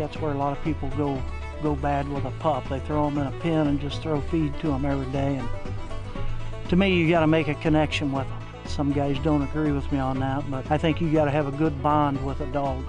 that's where a lot of people go go bad with a pup. They throw them in a pen and just throw feed to them every day. And to me, you got to make a connection with them. Some guys don't agree with me on that, but I think you got to have a good bond with a dog.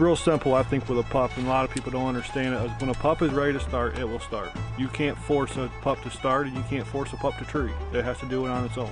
Real simple, I think, with a pup, and a lot of people don't understand it. When a pup is ready to start, it will start. You can't force a pup to start, and you can't force a pup to treat. It has to do it on its own.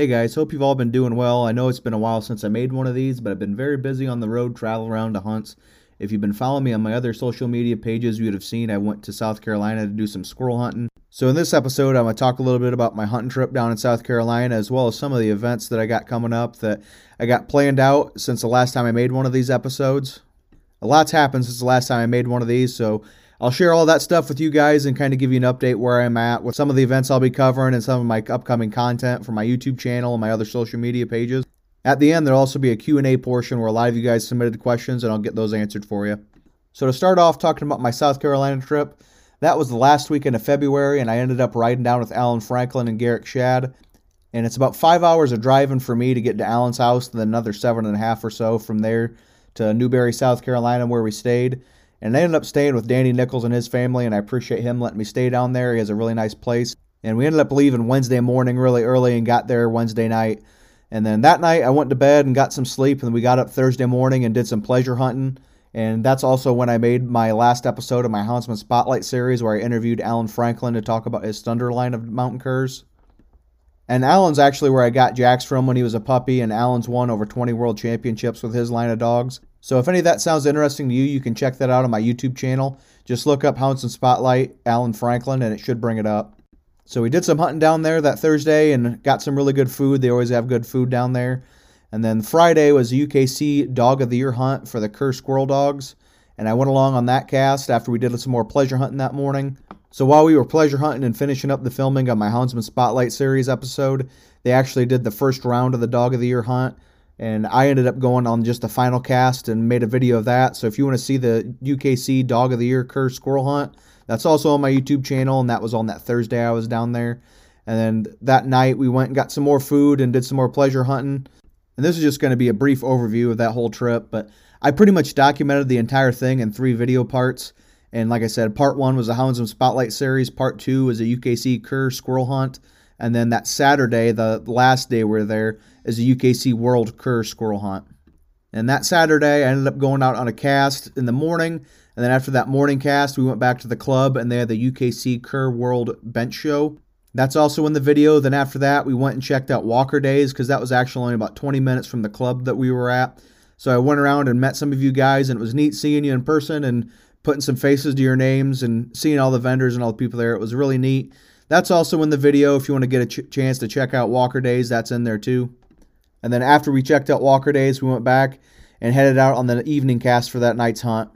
Hey guys, hope you've all been doing well. I know it's been a while since I made one of these, but I've been very busy on the road travel around to hunts. If you've been following me on my other social media pages, you would have seen I went to South Carolina to do some squirrel hunting. So in this episode, I'm going to talk a little bit about my hunting trip down in South Carolina, as well as some of the events that I got coming up that I got planned out since the last time I made one of these episodes. A lot's happened since the last time I made one of these, so I'll share all that stuff with you guys and kind of give you an update where I'm at with some of the events I'll be covering and some of my upcoming content for my YouTube channel and my other social media pages. At the end, there'll also be a Q&A portion where a lot of you guys submitted questions and I'll get those answered for you. So to start off talking about my South Carolina trip, that was the last weekend of February and I ended up riding down with Alan Franklin and Garrett Shad. And it's about five hours of driving for me to get to Alan's house and then another seven and a half or so from there to Newberry, South Carolina, where we stayed. And I ended up staying with Danny Nichols and his family, and I appreciate him letting me stay down there. He has a really nice place. And we ended up leaving Wednesday morning really early and got there Wednesday night. And then that night I went to bed and got some sleep, and we got up Thursday morning and did some pleasure hunting. And that's also when I made my last episode of my Houndsman Spotlight series where I interviewed Alan Franklin to talk about his Thunder line of mountain curs. And Alan's actually where I got Jax from when he was a puppy, and Alan's won over 20 world championships with his line of dogs. So if any of that sounds interesting to you, you can check that out on my YouTube channel. Just look up Houndsman Spotlight, Alan Franklin, and it should bring it up. So we did some hunting down there that Thursday and got some really good food. They always have good food down there. And then Friday was the UKC Dog of the Year hunt for the Cur Squirrel Dogs. And I went along on that cast after we did some more pleasure hunting that morning. So while we were pleasure hunting and finishing up the filming of my Houndsman Spotlight series episode, they actually did the first round of the Dog of the Year hunt and I ended up going on just the final cast and made a video of that. So if you want to see the UKC Dog of the Year Cur Squirrel Hunt, that's also on my YouTube channel, and that was on that Thursday I was down there. And then that night we went and got some more food and did some more pleasure hunting. And this is just going to be a brief overview of that whole trip, but I pretty much documented the entire thing in three video parts. And like I said, part one was the Houndsman Spotlight series, part two was a UKC Cur Squirrel Hunt, and then that Saturday, the last day we are there, is a UKC World Cur Squirrel Hunt. And that Saturday, I ended up going out on a cast in the morning. And then after that morning cast, we went back to the club and they had the UKC Cur World Bench Show. That's also in the video. Then after that, we went and checked out Walker Days because that was actually only about 20 minutes from the club that we were at. So I went around and met some of you guys, and it was neat seeing you in person and putting some faces to your names and seeing all the vendors and all the people there. It was really neat. That's also in the video if you want to get a ch- chance to check out Walker Days. That's in there too. And then after we checked out Walker Days, we went back and headed out on the evening cast for that night's hunt.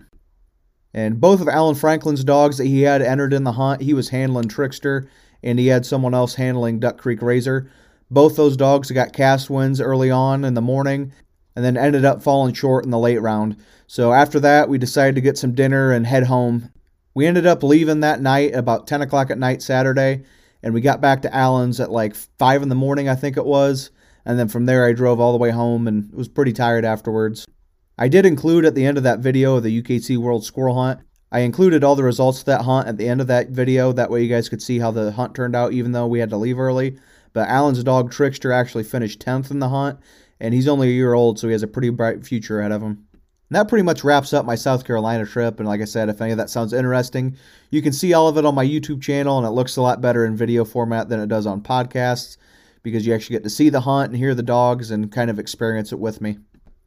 And both of Alan Franklin's dogs that he had entered in the hunt, he was handling Trickster, and he had someone else handling Duck Creek Razor. Both those dogs got cast wins early on in the morning, and then ended up falling short in the late round. So after that, we decided to get some dinner and head home we ended up leaving that night about 10 o'clock at night Saturday, and we got back to Alan's at like 5 in the morning, I think it was. And then from there, I drove all the way home and was pretty tired afterwards. I did include at the end of that video of the UKC World Squirrel Hunt. I included all the results of that hunt at the end of that video. That way, you guys could see how the hunt turned out, even though we had to leave early. But Alan's dog Trickster actually finished 10th in the hunt, and he's only a year old, so he has a pretty bright future ahead of him. And that pretty much wraps up my South Carolina trip. And like I said, if any of that sounds interesting, you can see all of it on my YouTube channel, and it looks a lot better in video format than it does on podcasts because you actually get to see the hunt and hear the dogs and kind of experience it with me.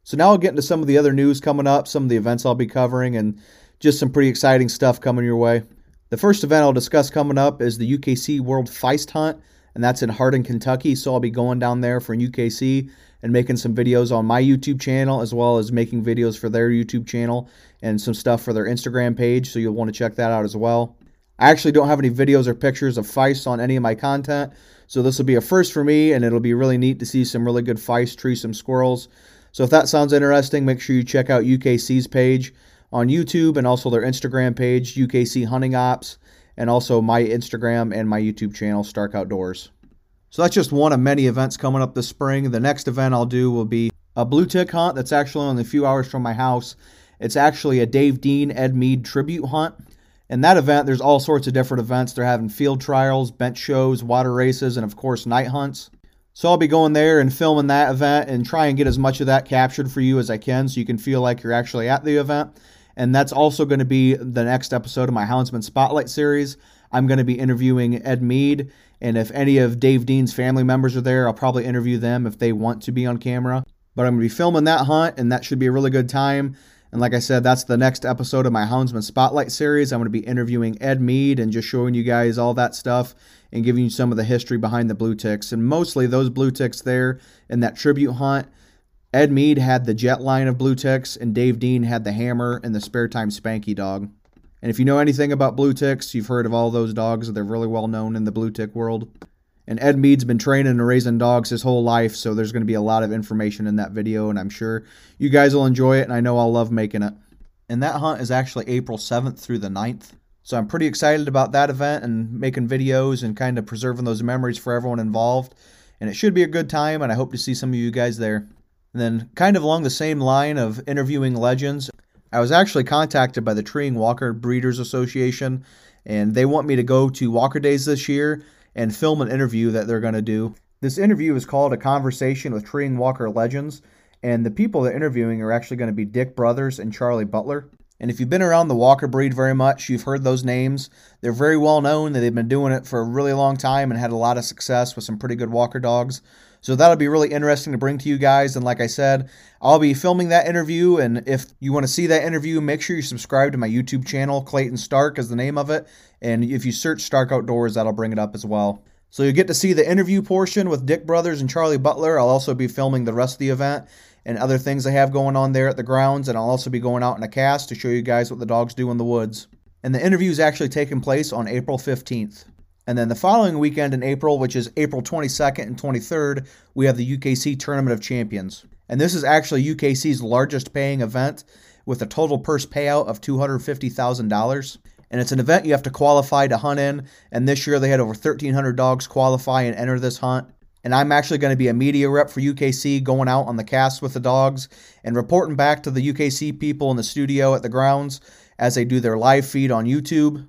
So now I'll get into some of the other news coming up, some of the events I'll be covering, and just some pretty exciting stuff coming your way. The first event I'll discuss coming up is the UKC World Feist Hunt, and that's in Hardin, Kentucky. So I'll be going down there for UKC and making some videos on my YouTube channel as well as making videos for their YouTube channel and some stuff for their Instagram page. So you'll want to check that out as well. I actually don't have any videos or pictures of Feist on any of my content. So this will be a first for me, and it'll be really neat to see some really good Feist tree, some squirrels. So if that sounds interesting, make sure you check out UKC's page on YouTube and also their Instagram page, UKC Hunting Ops, and also my Instagram and my YouTube channel, Stark Outdoors. So that's just one of many events coming up this spring. The next event I'll do will be a blue tick hunt that's actually only a few hours from my house. It's actually a Dave Dean Ed Mead tribute hunt. In that event, there's all sorts of different events. They're having field trials, bench shows, water races, and of course, night hunts. So I'll be going there and filming that event and try and get as much of that captured for you as I can so you can feel like you're actually at the event. And that's also going to be the next episode of my Houndsman Spotlight series. I'm going to be interviewing Ed Mead, and if any of Dave Dean's family members are there, I'll probably interview them if they want to be on camera. But I'm going to be filming that hunt, and that should be a really good time. And like I said, that's the next episode of my Houndsman Spotlight series. I'm going to be interviewing Ed Mead and just showing you guys all that stuff and giving you some of the history behind the blue ticks. And mostly those blue ticks there in that tribute hunt. Ed Mead had the jet line of blue ticks, and Dave Dean had the hammer and the spare time spanky dog. And if you know anything about blue ticks, you've heard of all those dogs. They're really well known in the blue tick world. And Ed Mead's been training and raising dogs his whole life, so there's going to be a lot of information in that video, and I'm sure you guys will enjoy it, and I know I'll love making it. And that hunt is actually April 7th through the 9th. So I'm pretty excited about that event and making videos and kind of preserving those memories for everyone involved. And it should be a good time, and I hope to see some of you guys there. And then, kind of along the same line of interviewing legends, I was actually contacted by the Treeing Walker Breeders Association, and they want me to go to Walker Days this year and film an interview that they're going to do. This interview is called A Conversation with Treeing Walker Legends, and the people they're interviewing are actually going to be Dick Brothers and Charlie Butler. And if you've been around the Walker breed very much, you've heard those names. They're very well known. They've been doing it for a really long time and had a lot of success with some pretty good Walker dogs. So that'll be really interesting to bring to you guys. And like I said, I'll be filming that interview. And if you want to see that interview, make sure you subscribe to my YouTube channel. Clayton Stark is the name of it. And if you search Stark Outdoors, that'll bring it up as well. So you get to see the interview portion with Dick Brothers and Charlie Butler. I'll also be filming the rest of the event and other things I have going on there at the grounds. And I'll also be going out in a cast to show you guys what the dogs do in the woods. And the interview is actually taking place on April 15th. And then the following weekend in April, which is April 22nd and 23rd, we have the UKC Tournament of Champions. And this is actually UKC's largest paying event with a total purse payout of $250,000. And it's an event you have to qualify to hunt in. And this year they had over 1,300 dogs qualify and enter this hunt. And I'm actually going to be a media rep for UKC going out on the cast with the dogs and reporting back to the UKC people in the studio at the grounds as they do their live feed on YouTube.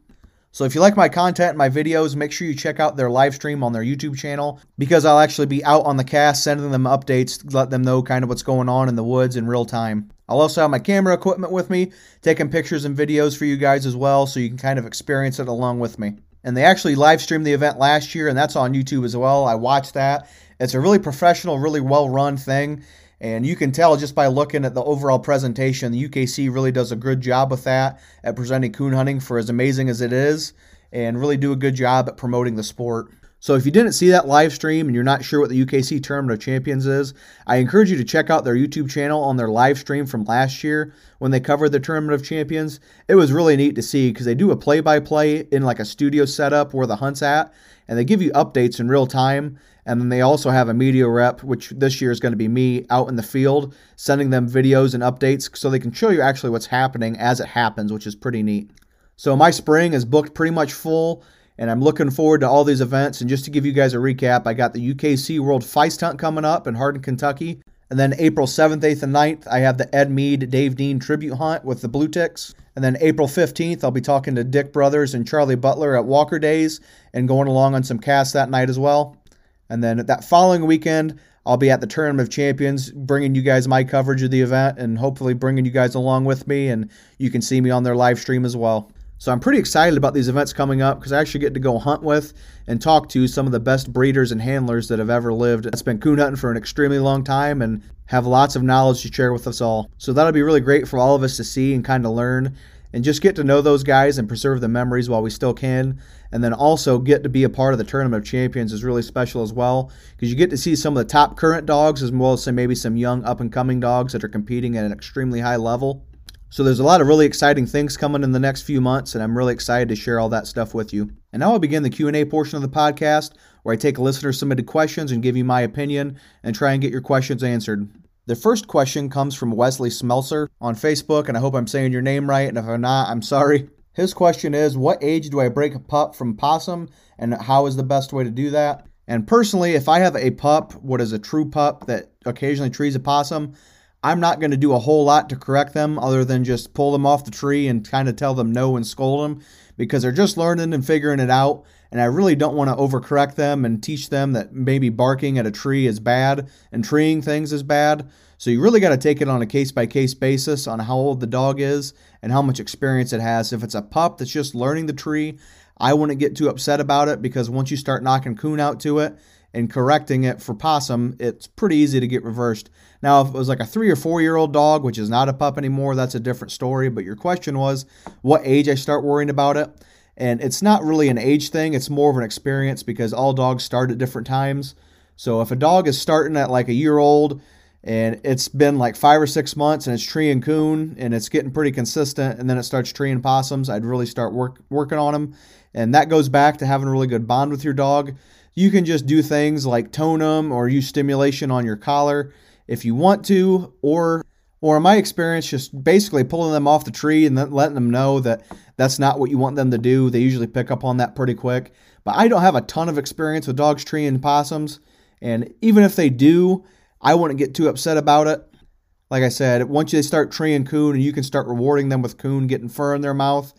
So if you like my content and my videos, make sure you check out their live stream on their YouTube channel because I'll actually be out on the cast sending them updates, let them know kind of what's going on in the woods in real time. I'll also have my camera equipment with me, taking pictures and videos for you guys as well so you can kind of experience it along with me. And they actually live streamed the event last year and that's on YouTube as well. I watched that. It's a really professional, really well run thing. And you can tell just by looking at the overall presentation, the UKC really does a good job with that at presenting coon hunting for as amazing as it is, and really do a good job at promoting the sport. So if you didn't see that live stream and you're not sure what the UKC Tournament of Champions is, I encourage you to check out their YouTube channel on their live stream from last year when they covered the Tournament of Champions. It was really neat to see because they do a play-by-play in like a studio setup where the hunt's at, and they give you updates in real time. And then they also have a media rep, which this year is going to be me out in the field, sending them videos and updates so they can show you actually what's happening as it happens, which is pretty neat. So my spring is booked pretty much full, and I'm looking forward to all these events. And just to give you guys a recap, I got the UKC World Feist Hunt coming up in Hardin, Kentucky. And then April 7th, 8th, and 9th, I have the Ed Mead Dave Dean tribute hunt with the Blue Ticks. And then April 15th, I'll be talking to Dick Brothers and Charlie Butler at Walker Days and going along on some casts that night as well. And then that following weekend, I'll be at the Tournament of Champions, bringing you guys my coverage of the event and hopefully bringing you guys along with me. And you can see me on their live stream as well. So I'm pretty excited about these events coming up because I actually get to go hunt with and talk to some of the best breeders and handlers that have ever lived. It's been coon hunting for an extremely long time and have lots of knowledge to share with us all. So that'll be really great for all of us to see and kind of learn and just get to know those guys and preserve the memories while we still can. And then also get to be a part of the Tournament of Champions is really special as well because you get to see some of the top current dogs as well as some maybe some young up and coming dogs that are competing at an extremely high level. So there's a lot of really exciting things coming in the next few months, and I'm really excited to share all that stuff with you. And now I'll begin the Q&A portion of the podcast, where I take listener submitted questions and give you my opinion and try and get your questions answered. The first question comes from Wesley Smelser on Facebook, and I hope I'm saying your name right, and if I'm not, I'm sorry. His question is What age do I break a pup from possum, and how is the best way to do that? And personally, if I have a pup, what is a true pup that occasionally trees a possum, I'm not going to do a whole lot to correct them other than just pull them off the tree and kind of tell them no and scold them because they're just learning and figuring it out. And I really don't want to overcorrect them and teach them that maybe barking at a tree is bad and treeing things is bad. So you really got to take it on a case by case basis on how old the dog is and how much experience it has. If it's a pup that's just learning the tree, I wouldn't get too upset about it because once you start knocking coon out to it and correcting it for possum, it's pretty easy to get reversed. Now, if it was like a three or four year old dog, which is not a pup anymore, that's a different story. But your question was what age I start worrying about it. And it's not really an age thing, it's more of an experience because all dogs start at different times. So if a dog is starting at like a year old and it's been like five or six months and it's tree and coon and it's getting pretty consistent and then it starts tree and possums, I'd really start work, working on them. And that goes back to having a really good bond with your dog. You can just do things like tone them or use stimulation on your collar if you want to, or or in my experience, just basically pulling them off the tree and then letting them know that that's not what you want them to do. They usually pick up on that pretty quick. But I don't have a ton of experience with dogs treeing possums, and even if they do, I wouldn't get too upset about it. Like I said, once they start treeing coon and you can start rewarding them with coon getting fur in their mouth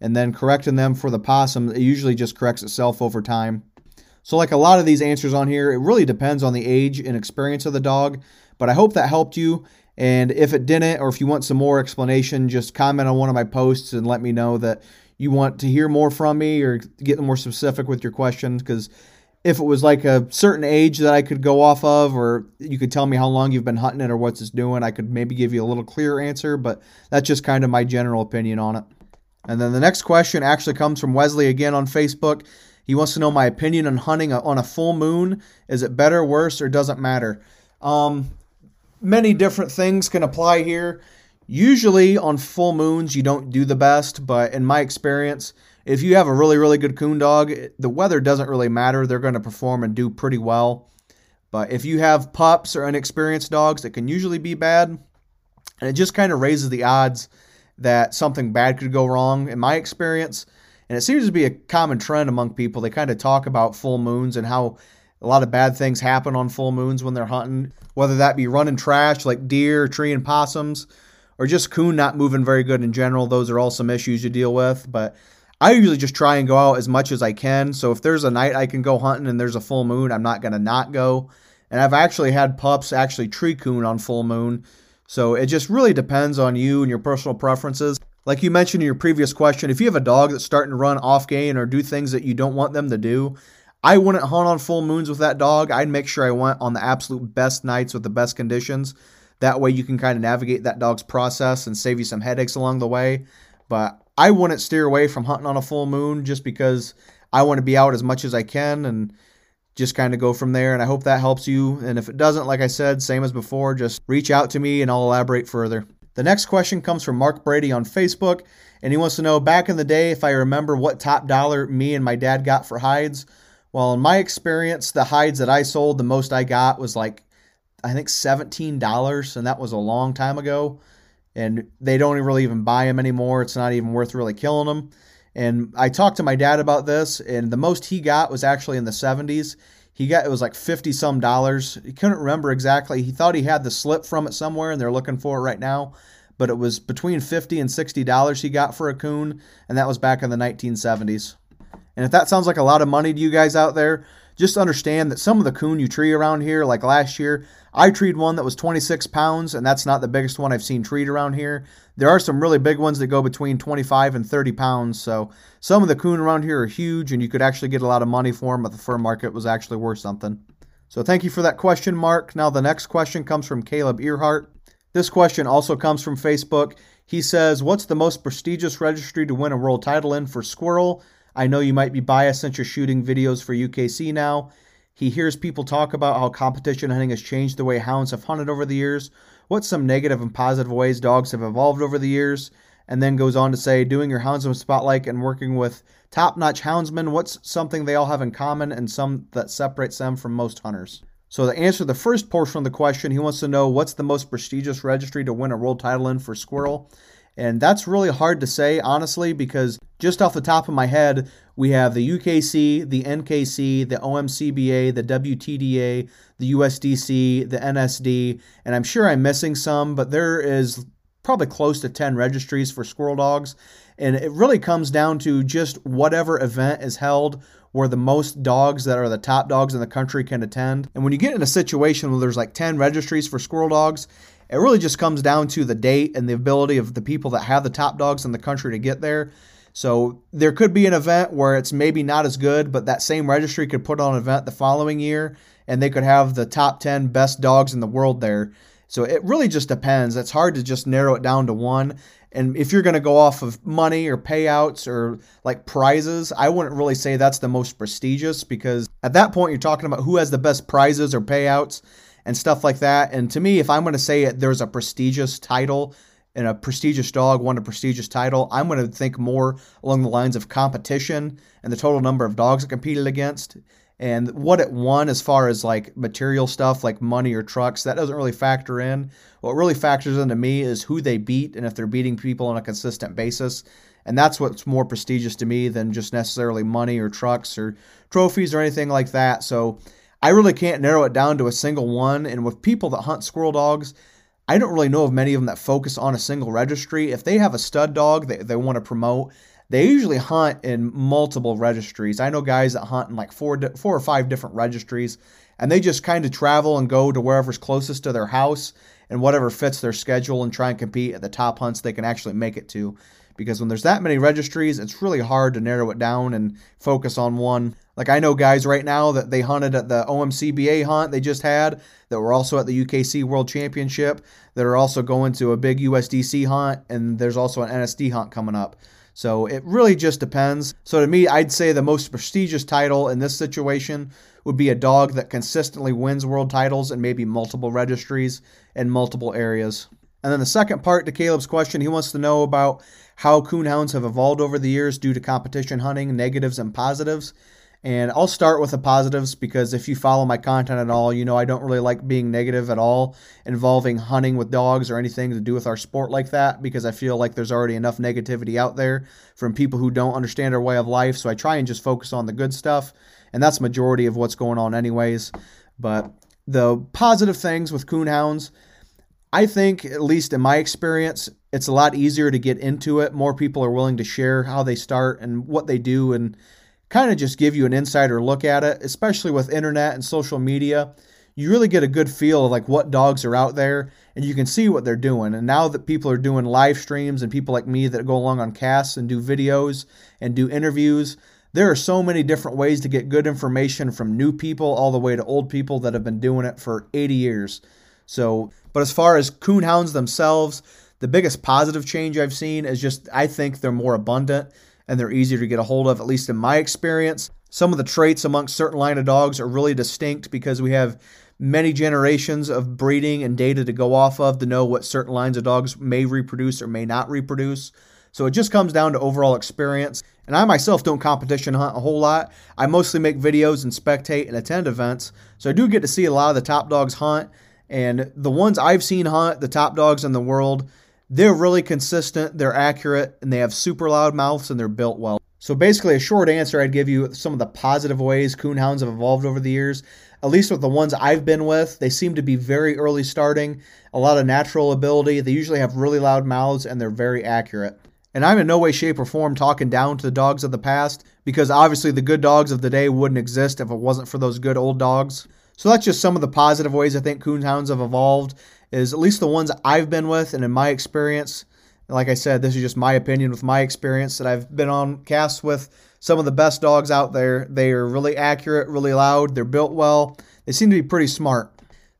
and then correcting them for the possum, it usually just corrects itself over time. So, like a lot of these answers on here, it really depends on the age and experience of the dog. But I hope that helped you. And if it didn't, or if you want some more explanation, just comment on one of my posts and let me know that you want to hear more from me or get more specific with your questions. Because if it was like a certain age that I could go off of, or you could tell me how long you've been hunting it or what's it's doing, I could maybe give you a little clearer answer. But that's just kind of my general opinion on it. And then the next question actually comes from Wesley again on Facebook. He wants to know my opinion on hunting on a full moon. Is it better, worse, or doesn't matter? Um, many different things can apply here. Usually on full moons, you don't do the best, but in my experience, if you have a really, really good coon dog, the weather doesn't really matter. They're going to perform and do pretty well. But if you have pups or inexperienced dogs, it can usually be bad. And it just kind of raises the odds that something bad could go wrong, in my experience. And it seems to be a common trend among people. They kind of talk about full moons and how a lot of bad things happen on full moons when they're hunting, whether that be running trash like deer, tree, and possums, or just coon not moving very good in general. Those are all some issues you deal with. But I usually just try and go out as much as I can. So if there's a night I can go hunting and there's a full moon, I'm not going to not go. And I've actually had pups actually tree coon on full moon. So it just really depends on you and your personal preferences. Like you mentioned in your previous question, if you have a dog that's starting to run off gain or do things that you don't want them to do, I wouldn't hunt on full moons with that dog. I'd make sure I went on the absolute best nights with the best conditions. That way you can kind of navigate that dog's process and save you some headaches along the way. But I wouldn't steer away from hunting on a full moon just because I want to be out as much as I can and just kind of go from there. And I hope that helps you. And if it doesn't, like I said, same as before, just reach out to me and I'll elaborate further. The next question comes from Mark Brady on Facebook, and he wants to know back in the day if I remember what top dollar me and my dad got for hides. Well, in my experience, the hides that I sold, the most I got was like, I think $17, and that was a long time ago. And they don't really even buy them anymore. It's not even worth really killing them. And I talked to my dad about this, and the most he got was actually in the 70s. He got it was like 50 some dollars. He couldn't remember exactly. He thought he had the slip from it somewhere, and they're looking for it right now. But it was between 50 and 60 dollars he got for a coon, and that was back in the 1970s. And if that sounds like a lot of money to you guys out there, just understand that some of the coon you tree around here, like last year, I treed one that was 26 pounds, and that's not the biggest one I've seen treed around here. There are some really big ones that go between 25 and 30 pounds, so some of the coon around here are huge, and you could actually get a lot of money for them if the fur market was actually worth something. So thank you for that question, Mark. Now the next question comes from Caleb Earhart. This question also comes from Facebook. He says, What's the most prestigious registry to win a world title in for squirrel? I know you might be biased since you're shooting videos for UKC now. He hears people talk about how competition hunting has changed the way hounds have hunted over the years. What's some negative and positive ways dogs have evolved over the years? And then goes on to say, doing your houndsman spotlight and working with top notch houndsmen, what's something they all have in common and some that separates them from most hunters? So, to answer the first portion of the question, he wants to know what's the most prestigious registry to win a world title in for squirrel. And that's really hard to say, honestly, because just off the top of my head, we have the UKC, the NKC, the OMCBA, the WTDA, the USDC, the NSD, and I'm sure I'm missing some, but there is probably close to 10 registries for squirrel dogs. And it really comes down to just whatever event is held where the most dogs that are the top dogs in the country can attend. And when you get in a situation where there's like 10 registries for squirrel dogs, it really just comes down to the date and the ability of the people that have the top dogs in the country to get there. So there could be an event where it's maybe not as good, but that same registry could put on an event the following year and they could have the top 10 best dogs in the world there. So it really just depends. It's hard to just narrow it down to one. And if you're going to go off of money or payouts or like prizes, I wouldn't really say that's the most prestigious because at that point you're talking about who has the best prizes or payouts and stuff like that. And to me, if I'm going to say it, there's a prestigious title and a prestigious dog won a prestigious title, I'm going to think more along the lines of competition and the total number of dogs it competed against. And what it won as far as like material stuff like money or trucks that doesn't really factor in. What really factors into me is who they beat and if they're beating people on a consistent basis. And that's what's more prestigious to me than just necessarily money or trucks or trophies or anything like that. So i really can't narrow it down to a single one and with people that hunt squirrel dogs i don't really know of many of them that focus on a single registry if they have a stud dog that they want to promote they usually hunt in multiple registries. I know guys that hunt in like four, four or five different registries, and they just kind of travel and go to wherever's closest to their house and whatever fits their schedule and try and compete at the top hunts they can actually make it to. Because when there's that many registries, it's really hard to narrow it down and focus on one. Like I know guys right now that they hunted at the OMCBA hunt they just had, that were also at the UKC World Championship, that are also going to a big USDC hunt, and there's also an NSD hunt coming up. So it really just depends. So to me, I'd say the most prestigious title in this situation would be a dog that consistently wins world titles and maybe multiple registries in multiple areas. And then the second part to Caleb's question, he wants to know about how coonhounds have evolved over the years due to competition hunting, negatives and positives. And I'll start with the positives because if you follow my content at all, you know I don't really like being negative at all involving hunting with dogs or anything to do with our sport like that because I feel like there's already enough negativity out there from people who don't understand our way of life. So I try and just focus on the good stuff. And that's majority of what's going on anyways. But the positive things with coonhounds, I think, at least in my experience, it's a lot easier to get into it. More people are willing to share how they start and what they do and kind of just give you an insider look at it, especially with internet and social media. You really get a good feel of like what dogs are out there and you can see what they're doing. And now that people are doing live streams and people like me that go along on casts and do videos and do interviews, there are so many different ways to get good information from new people all the way to old people that have been doing it for 80 years. So, but as far as coonhounds themselves, the biggest positive change I've seen is just I think they're more abundant and they're easier to get a hold of, at least in my experience. Some of the traits amongst certain line of dogs are really distinct because we have many generations of breeding and data to go off of to know what certain lines of dogs may reproduce or may not reproduce. So it just comes down to overall experience. And I myself don't competition hunt a whole lot. I mostly make videos and spectate and attend events. So I do get to see a lot of the top dogs hunt. And the ones I've seen hunt, the top dogs in the world, they're really consistent, they're accurate, and they have super loud mouths and they're built well. So basically, a short answer I'd give you some of the positive ways coonhounds have evolved over the years. At least with the ones I've been with, they seem to be very early starting, a lot of natural ability. They usually have really loud mouths and they're very accurate. And I'm in no way, shape, or form talking down to the dogs of the past because obviously the good dogs of the day wouldn't exist if it wasn't for those good old dogs. So that's just some of the positive ways I think coonhounds have evolved is at least the ones I've been with, and in my experience, like I said, this is just my opinion with my experience that I've been on casts with some of the best dogs out there. They are really accurate, really loud, they're built well, they seem to be pretty smart.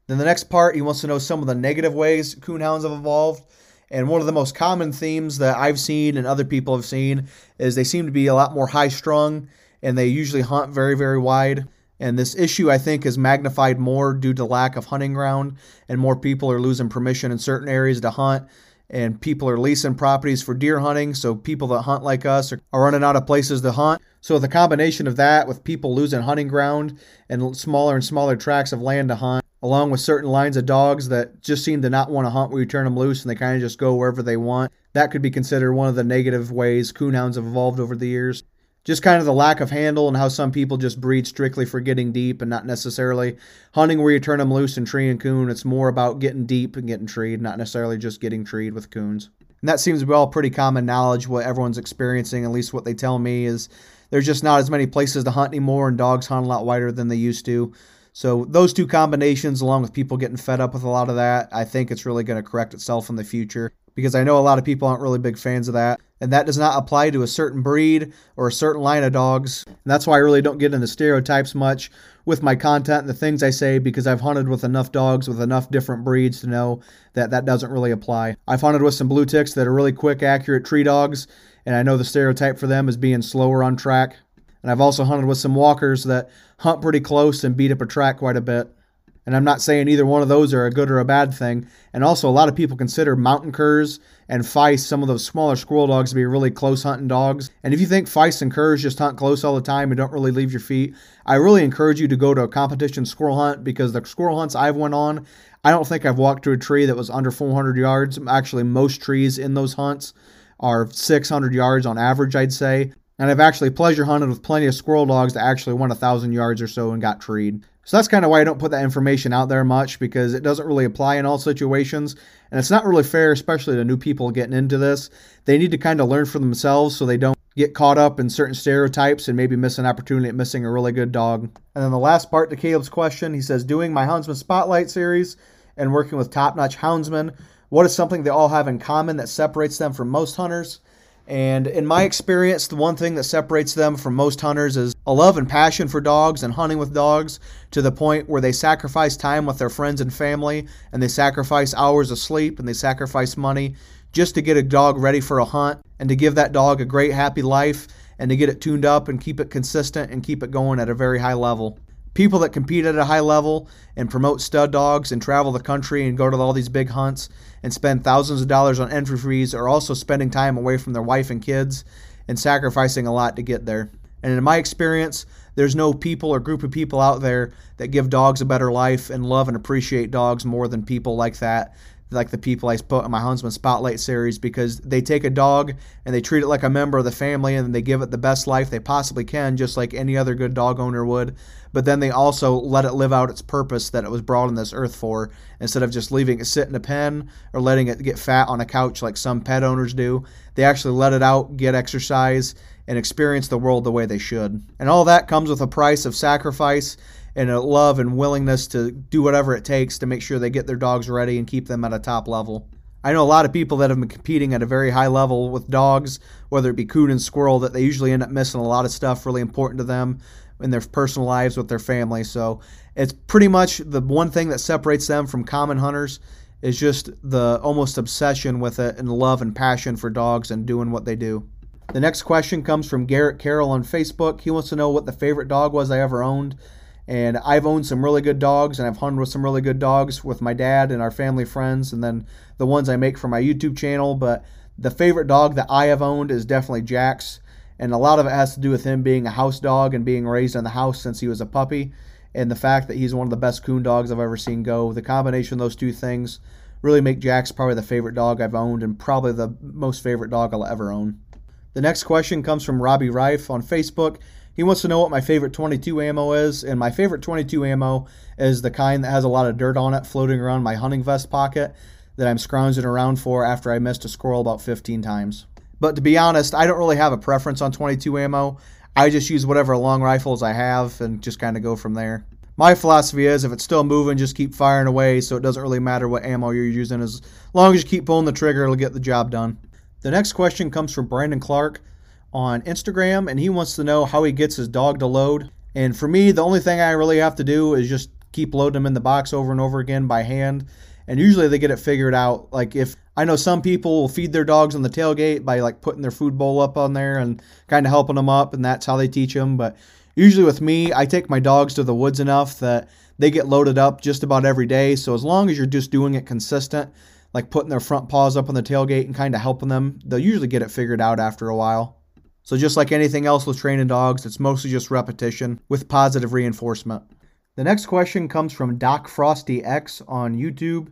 Then the next part, he wants to know some of the negative ways coonhounds have evolved. And one of the most common themes that I've seen and other people have seen is they seem to be a lot more high strung and they usually hunt very, very wide. And this issue, I think, is magnified more due to lack of hunting ground, and more people are losing permission in certain areas to hunt. And people are leasing properties for deer hunting, so people that hunt like us are, running out of places to hunt. So, the combination of that with people losing hunting ground and smaller and smaller tracts of land to hunt, along with certain lines of dogs that just seem to not want to hunt where you turn them loose and they kind of just go wherever they want, that could be considered one of the negative ways coonhounds have evolved over the years just kind of the lack of handle and how some people just breed strictly for getting deep and not necessarily hunting where you turn them loose and tree and coon. It's more about getting deep and getting treed, not necessarily just getting treed with coons. And that seems to be all pretty common knowledge. What everyone's experiencing, at least what they tell me, is there's just not as many places to hunt anymore, and dogs hunt a lot wider than they used to. So those two combinations, along with people getting fed up with a lot of that, I think it's really going to correct itself in the future because I know a lot of people aren't really big fans of that. And that does not apply to a certain breed or a certain line of dogs. And that's why I really don't get into stereotypes much with my content and the things I say because I've hunted with enough dogs with enough different breeds to know that that doesn't really apply. I've hunted with some blue ticks that are really quick, accurate tree dogs, and I know the stereotype for them is being slower on track. And I've also hunted with some walkers that hunt pretty close and beat up a track quite a bit. And I'm not saying either one of those are a good or a bad thing. And also, a lot of people consider mountain curs and feist, some of those smaller squirrel dogs, to be really close hunting dogs. And if you think feist and curs just hunt close all the time and don't really leave your feet, I really encourage you to go to a competition squirrel hunt because the squirrel hunts I've went on, I don't think I've walked to a tree that was under 400 yards. Actually, most trees in those hunts are 600 yards on average, I'd say. And I've actually pleasure hunted with plenty of squirrel dogs that actually went a thousand yards or so and got treed. So that's kind of why I don't put that information out there much because it doesn't really apply in all situations. And it's not really fair, especially to new people getting into this. They need to kind of learn for themselves so they don't get caught up in certain stereotypes and maybe miss an opportunity at missing a really good dog. And then the last part to Caleb's question he says, Doing my Houndsman Spotlight series and working with top notch houndsmen, what is something they all have in common that separates them from most hunters? And in my experience, the one thing that separates them from most hunters is a love and passion for dogs and hunting with dogs to the point where they sacrifice time with their friends and family and they sacrifice hours of sleep and they sacrifice money just to get a dog ready for a hunt and to give that dog a great, happy life and to get it tuned up and keep it consistent and keep it going at a very high level. People that compete at a high level and promote stud dogs and travel the country and go to all these big hunts and spend thousands of dollars on entry fees are also spending time away from their wife and kids and sacrificing a lot to get there. And in my experience, there's no people or group of people out there that give dogs a better life and love and appreciate dogs more than people like that like the people I put in my Houndsman Spotlight series because they take a dog and they treat it like a member of the family and they give it the best life they possibly can, just like any other good dog owner would. But then they also let it live out its purpose that it was brought on this earth for instead of just leaving it sit in a pen or letting it get fat on a couch like some pet owners do. They actually let it out, get exercise, and experience the world the way they should. And all that comes with a price of sacrifice and a love and willingness to do whatever it takes to make sure they get their dogs ready and keep them at a top level. I know a lot of people that have been competing at a very high level with dogs, whether it be coon and squirrel, that they usually end up missing a lot of stuff really important to them in their personal lives with their family. So it's pretty much the one thing that separates them from common hunters is just the almost obsession with it and love and passion for dogs and doing what they do. The next question comes from Garrett Carroll on Facebook. He wants to know what the favorite dog was I ever owned. And I've owned some really good dogs, and I've hunted with some really good dogs with my dad and our family friends, and then the ones I make for my YouTube channel. But the favorite dog that I have owned is definitely Jax, and a lot of it has to do with him being a house dog and being raised in the house since he was a puppy, and the fact that he's one of the best coon dogs I've ever seen go. The combination of those two things really make Jax probably the favorite dog I've owned, and probably the most favorite dog I'll ever own. The next question comes from Robbie Rife on Facebook. He wants to know what my favorite 22 ammo is, and my favorite 22 ammo is the kind that has a lot of dirt on it floating around my hunting vest pocket that I'm scrounging around for after I missed a squirrel about 15 times. But to be honest, I don't really have a preference on 22 ammo. I just use whatever long rifles I have and just kind of go from there. My philosophy is if it's still moving, just keep firing away so it doesn't really matter what ammo you're using. As long as you keep pulling the trigger, it'll get the job done. The next question comes from Brandon Clark on Instagram, and he wants to know how he gets his dog to load. And for me, the only thing I really have to do is just keep loading them in the box over and over again by hand. And usually they get it figured out. Like if I know some people will feed their dogs on the tailgate by like putting their food bowl up on there and kind of helping them up, and that's how they teach them. But usually with me, I take my dogs to the woods enough that they get loaded up just about every day. So as long as you're just doing it consistent, like putting their front paws up on the tailgate and kind of helping them, they'll usually get it figured out after a while. So just like anything else with training dogs, it's mostly just repetition with positive reinforcement. The next question comes from Doc Frosty X on YouTube.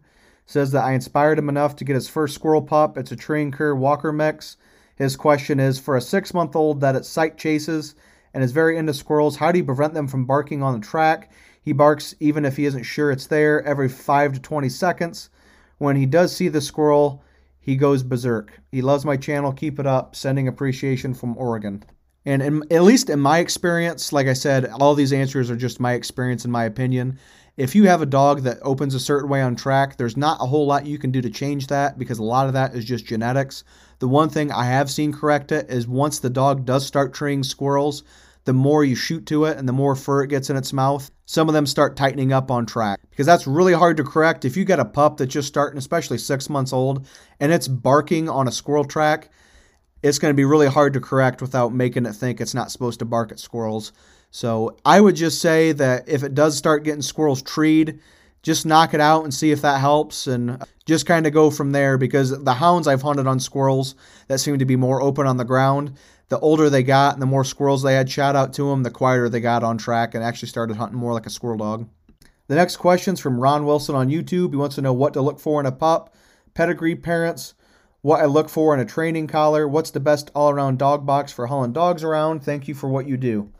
Says that I inspired him enough to get his first squirrel pup. It's a train cur walker mix. His question is for a six month old that it sight chases and is very into squirrels, how do you prevent them from barking on the track? He barks even if he isn't sure it's there every 5 to 20 seconds. When he does see the squirrel, he goes berserk. He loves my channel. Keep it up. Sending appreciation from Oregon. And in, at least in my experience, like I said, all these answers are just my experience and my opinion. If you have a dog that opens a certain way on track, there's not a whole lot you can do to change that because a lot of that is just genetics. The one thing I have seen correct it is once the dog does start treeing squirrels, the more you shoot to it and the more fur it gets in its mouth, some of them start tightening up on track because that's really hard to correct. If you get a pup that's just starting, especially six months old, and it's barking on a squirrel track, it's going to be really hard to correct without making it think it's not supposed to bark at squirrels. So I would just say that if it does start getting squirrels treed, just knock it out and see if that helps and just kind of go from there because the hounds I've hunted on squirrels that seem to be more open on the ground, the older they got and the more squirrels they had shout out to them, the quieter they got on track and actually started hunting more like a squirrel dog. The next question's from Ron Wilson on YouTube. He wants to know what to look for in a pup, pedigree parents, what I look for in a training collar, what's the best all around dog box for hauling dogs around. Thank you for what you do.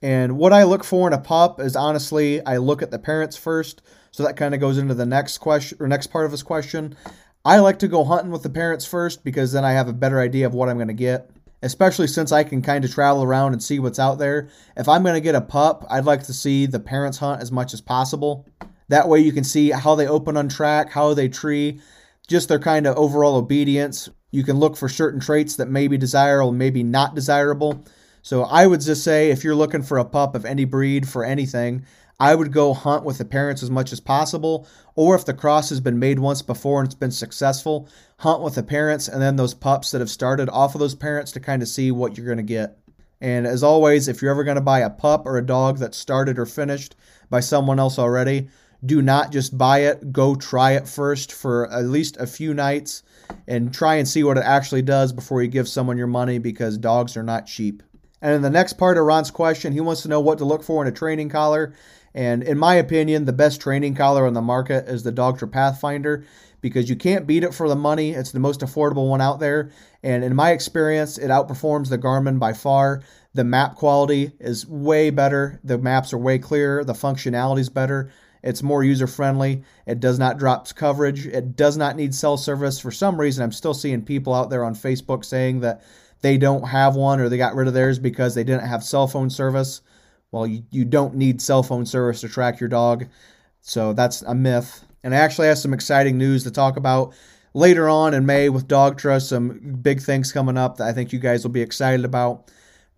And what I look for in a pup is honestly, I look at the parents first. So that kind of goes into the next question or next part of his question. I like to go hunting with the parents first because then I have a better idea of what I'm going to get especially since I can kind of travel around and see what's out there. If I'm going to get a pup, I'd like to see the parents hunt as much as possible. That way you can see how they open on track, how they tree, just their kind of overall obedience. You can look for certain traits that may be desirable, maybe not desirable. So I would just say if you're looking for a pup of any breed for anything, I would go hunt with the parents as much as possible. Or if the cross has been made once before and it's been successful, hunt with the parents and then those pups that have started off of those parents to kind of see what you're going to get. And as always, if you're ever going to buy a pup or a dog that's started or finished by someone else already, do not just buy it. Go try it first for at least a few nights and try and see what it actually does before you give someone your money because dogs are not cheap. And in the next part of Ron's question, he wants to know what to look for in a training collar. And in my opinion, the best training collar on the market is the Dogtra Pathfinder because you can't beat it for the money. It's the most affordable one out there. And in my experience, it outperforms the Garmin by far. The map quality is way better. The maps are way clearer. The functionality is better. It's more user friendly. It does not drop coverage. It does not need cell service. For some reason, I'm still seeing people out there on Facebook saying that they don't have one or they got rid of theirs because they didn't have cell phone service. Well, you, you don't need cell phone service to track your dog. So that's a myth. And I actually have some exciting news to talk about later on in May with Dogtra. Some big things coming up that I think you guys will be excited about.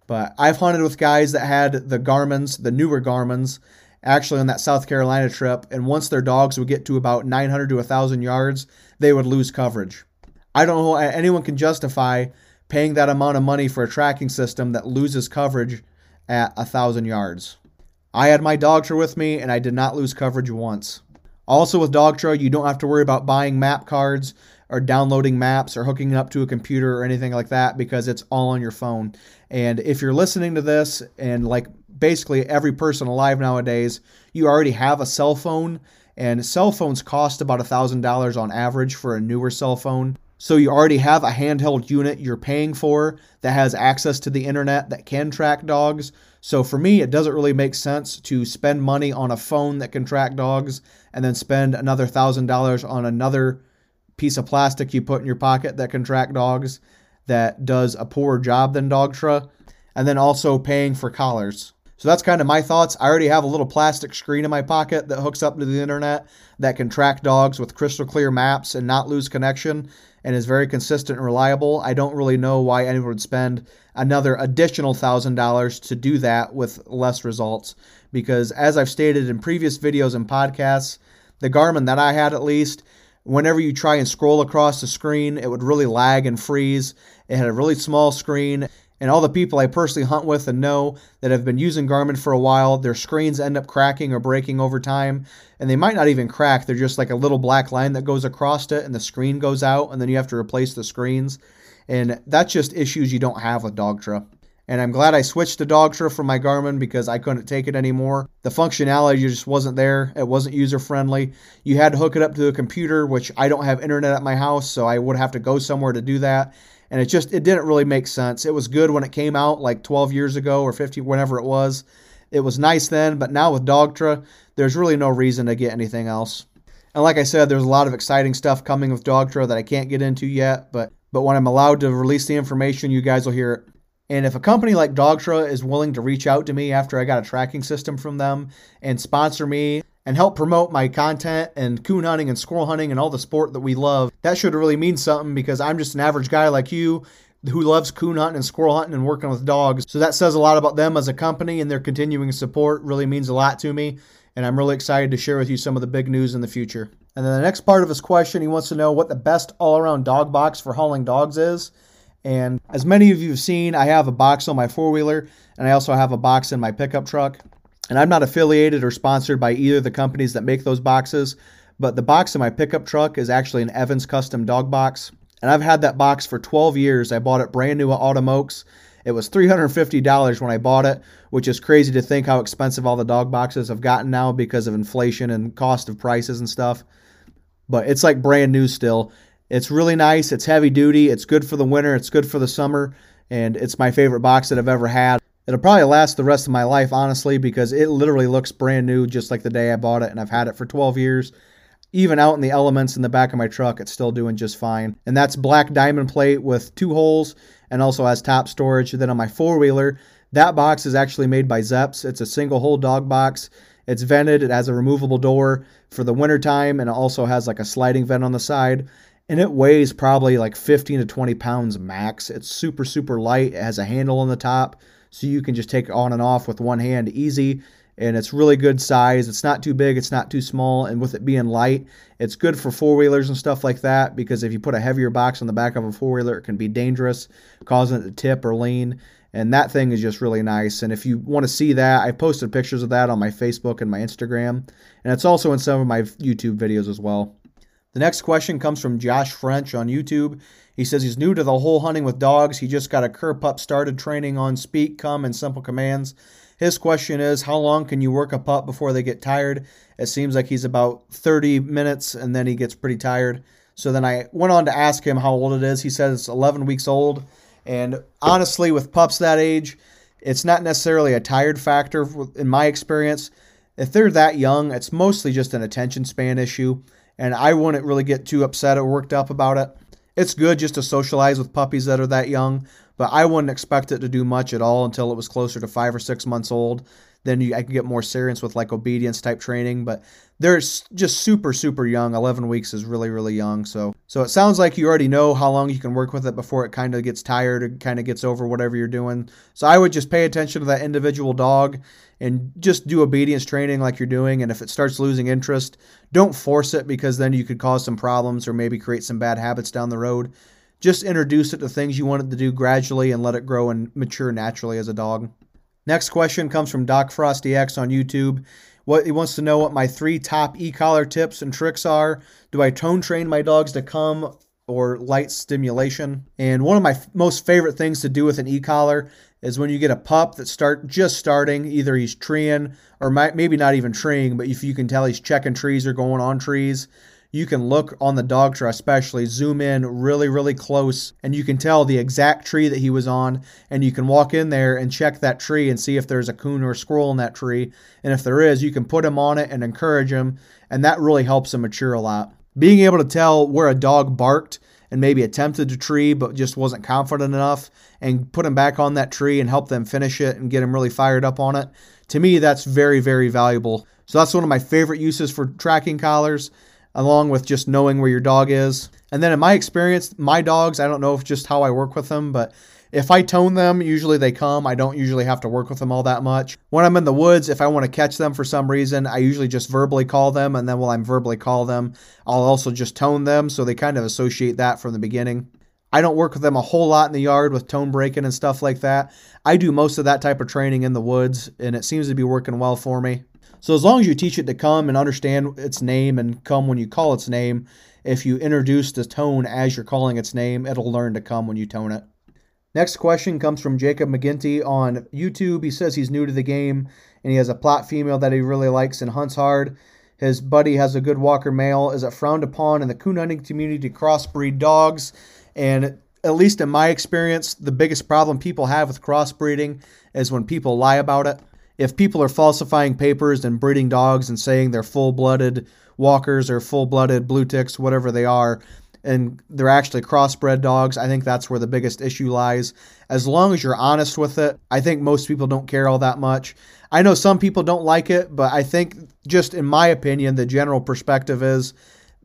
But I've hunted with guys that had the Garmin's, the newer Garmin's, actually on that South Carolina trip. And once their dogs would get to about 900 to 1,000 yards, they would lose coverage. I don't know anyone can justify paying that amount of money for a tracking system that loses coverage at a thousand yards. I had my Dogtra with me and I did not lose coverage once. Also, with Dogtra, you don't have to worry about buying map cards or downloading maps or hooking it up to a computer or anything like that because it's all on your phone. And if you're listening to this and like basically every person alive nowadays, you already have a cell phone, and cell phones cost about $1,000 on average for a newer cell phone. So you already have a handheld unit you're paying for that has access to the internet that can track dogs. So for me, it doesn't really make sense to spend money on a phone that can track dogs and then spend another thousand dollars on another piece of plastic you put in your pocket that can track dogs that does a poorer job than Dogtra, and then also paying for collars. So that's kind of my thoughts. I already have a little plastic screen in my pocket that hooks up to the internet that can track dogs with crystal clear maps and not lose connection and is very consistent and reliable. I don't really know why anyone would spend another additional $1,000 to do that with less results. Because as I've stated in previous videos and podcasts, the Garmin that I had at least Whenever you try and scroll across the screen, it would really lag and freeze. It had a really small screen. And all the people I personally hunt with and know that have been using Garmin for a while, their screens end up cracking or breaking over time. And they might not even crack, they're just like a little black line that goes across it and the screen goes out, and then you have to replace the screens. And that's just issues you don't have with Dogtra. And I'm glad I switched to Dogtra from my Garmin because I couldn't take it anymore. The functionality just wasn't there. It wasn't user friendly. You had to hook it up to a computer, which I don't have internet at my house, so I would have to go somewhere to do that and it just it didn't really make sense. It was good when it came out like 12 years ago or 50 whenever it was. It was nice then, but now with Dogtra, there's really no reason to get anything else. And like I said, there's a lot of exciting stuff coming with Dogtra that I can't get into yet, but but when I'm allowed to release the information, you guys will hear it. And if a company like Dogtra is willing to reach out to me after I got a tracking system from them and sponsor me and help promote my content and coon hunting and squirrel hunting and all the sport that we love, that should really mean something because I'm just an average guy like you who loves coon hunting and squirrel hunting and working with dogs. So that says a lot about them as a company and their continuing support really means a lot to me. And I'm really excited to share with you some of the big news in the future. And then the next part of his question, he wants to know what the best all around dog box for hauling dogs is. And as many of you have seen, I have a box on my four wheeler and I also have a box in my pickup truck. And I'm not affiliated or sponsored by either of the companies that make those boxes, but the box in my pickup truck is actually an Evans custom dog box. And I've had that box for 12 years. I bought it brand new at Autumn Oaks. It was $350 when I bought it, which is crazy to think how expensive all the dog boxes have gotten now because of inflation and cost of prices and stuff. But it's like brand new still. It's really nice. It's heavy duty. It's good for the winter. It's good for the summer. And it's my favorite box that I've ever had. It'll probably last the rest of my life, honestly, because it literally looks brand new just like the day I bought it, and I've had it for 12 years. Even out in the elements in the back of my truck, it's still doing just fine. And that's black diamond plate with two holes and also has top storage. Then on my four wheeler, that box is actually made by Zepps. It's a single hole dog box. It's vented, it has a removable door for the wintertime, and it also has like a sliding vent on the side. And it weighs probably like 15 to 20 pounds max. It's super, super light. It has a handle on the top so you can just take on and off with one hand easy and it's really good size. It's not too big, it's not too small, and with it being light, it's good for four wheelers and stuff like that because if you put a heavier box on the back of a four wheeler, it can be dangerous, causing it to tip or lean. And that thing is just really nice. And if you want to see that, I posted pictures of that on my Facebook and my Instagram, and it's also in some of my YouTube videos as well. The next question comes from Josh French on YouTube. He says he's new to the whole hunting with dogs. He just got a cur pup started training on speak, come, and simple commands. His question is How long can you work a pup before they get tired? It seems like he's about 30 minutes and then he gets pretty tired. So then I went on to ask him how old it is. He says it's 11 weeks old. And honestly, with pups that age, it's not necessarily a tired factor in my experience. If they're that young, it's mostly just an attention span issue. And I wouldn't really get too upset or worked up about it it's good just to socialize with puppies that are that young, but I wouldn't expect it to do much at all until it was closer to five or six months old. Then you, I can get more serious with like obedience type training, but they're just super super young. 11 weeks is really really young. So so it sounds like you already know how long you can work with it before it kind of gets tired or kind of gets over whatever you're doing. So I would just pay attention to that individual dog and just do obedience training like you're doing. And if it starts losing interest, don't force it because then you could cause some problems or maybe create some bad habits down the road. Just introduce it to things you want it to do gradually and let it grow and mature naturally as a dog. Next question comes from Doc Frosty X on YouTube. What he wants to know what my three top e-collar tips and tricks are. Do I tone train my dogs to come or light stimulation? And one of my f- most favorite things to do with an e-collar is when you get a pup that start just starting, either he's treeing or might, maybe not even treeing, but if you can tell he's checking trees or going on trees, you can look on the Dogtra especially zoom in really really close and you can tell the exact tree that he was on and you can walk in there and check that tree and see if there's a coon or a squirrel in that tree and if there is you can put him on it and encourage him and that really helps him mature a lot. Being able to tell where a dog barked and maybe attempted to tree but just wasn't confident enough and put him back on that tree and help them finish it and get him really fired up on it. To me, that's very, very valuable. So that's one of my favorite uses for tracking collars, along with just knowing where your dog is. And then in my experience, my dogs, I don't know if just how I work with them, but If I tone them, usually they come. I don't usually have to work with them all that much. When I'm in the woods, if I want to catch them for some reason, I usually just verbally call them, and then while I'm verbally call them, I'll also just tone them, so they kind of associate that from the beginning. I don't work with them a whole lot in the yard with tone breaking and stuff like that. I do most of that type of training in the woods, and it seems to be working well for me. So as long as you teach it to come and understand its name and come when you call its name, if you introduce the tone as you're calling its name, it'll learn to come when you tone it. Next question comes from Jacob McGinty on YouTube. He says he's new to the game and he has a Plott female that he really likes and hunts hard. His buddy has a good walker male. Is it frowned upon in the coon hunting community to crossbreed dogs? And at least in my experience, the biggest problem people have with crossbreeding is when people lie about it. If people are falsifying papers and breeding dogs and saying they're full blooded walkers or full blooded blue ticks, whatever they are, and they're actually crossbred dogs, I think that's where the biggest issue lies. As long as you're honest with it, I think most people don't care all that much. I know some people don't like it, but I think, just in my opinion, the general perspective is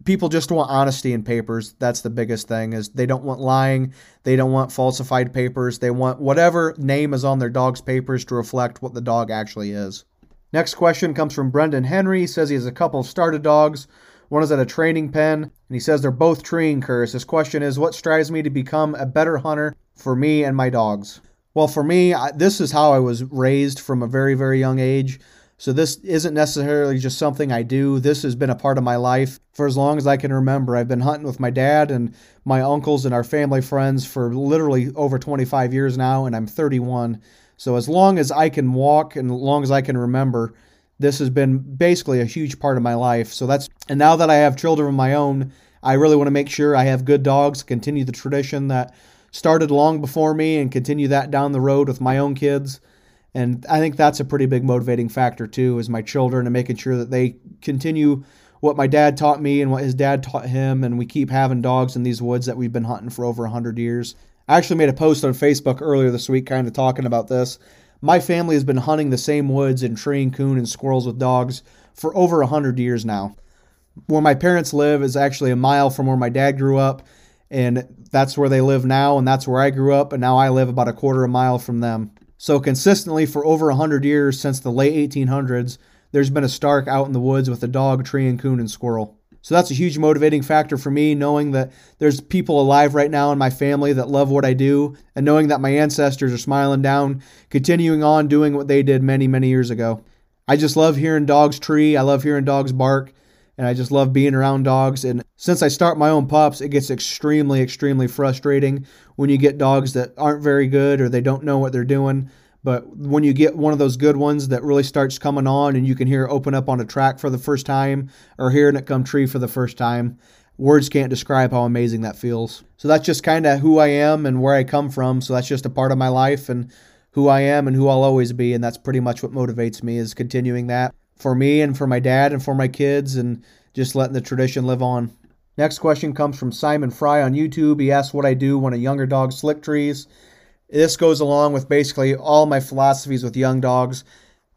people just want honesty in papers. That's the biggest thing is they don't want lying, they don't want falsified papers. They want whatever name is on their dog's papers to reflect what the dog actually is. Next question comes from Brendan Henry. He says he has a couple of started dogs. One is at a training pen, and he says they're both treeing curs. His question is, what strives me to become a better hunter for me and my dogs? Well, for me, I, this is how I was raised from a very, very young age. So this isn't necessarily just something I do. This has been a part of my life for as long as I can remember. I've been hunting with my dad and my uncles and our family friends for literally over 25 years now, and I'm 31. So as long as I can walk and as long as I can remember, this has been basically a huge part of my life. So that's and now that I have children of my own, I really want to make sure I have good dogs, continue the tradition that started long before me and continue that down the road with my own kids. And I think that's a pretty big motivating factor too, is my children and making sure that they continue what my dad taught me and what his dad taught him, and we keep having dogs in these woods that we've been hunting for over 100 years. I actually made a post on Facebook earlier this week kind of talking about this. My family has been hunting the same woods and treeing coon and squirrels with dogs for over a 100 years now. Where my parents live is actually a mile from where my dad grew up, and that's where they live now, and that's where I grew up, and now I live about a quarter of a mile from them. So, consistently for over a 100 years since the late 1800s, there's been a Stark out in the woods with a dog, tree, and coon and squirrel. So that's a huge motivating factor for me, knowing that there's people alive right now in my family that love what I do, and knowing that my ancestors are smiling down, continuing on doing what they did many, many years ago. I just love hearing dogs tree. I love hearing dogs bark, and I just love being around dogs. And since I start my own pups, it gets extremely, extremely frustrating when you get dogs that aren't very good or they don't know what they're doing. But when you get one of those good ones that really starts coming on and you can hear open up on a track for the first time or hearing it come tree for the first time, words can't describe how amazing that feels. So that's just kind of who I am and where I come from. So that's just a part of my life and who I am and who I'll always be. And that's pretty much what motivates me is continuing that for me and for my dad and for my kids and just letting the tradition live on. Next question comes from Simon Fry on YouTube. He asks what I do when a younger dog slick trees. This goes along with basically all my philosophies with young dogs.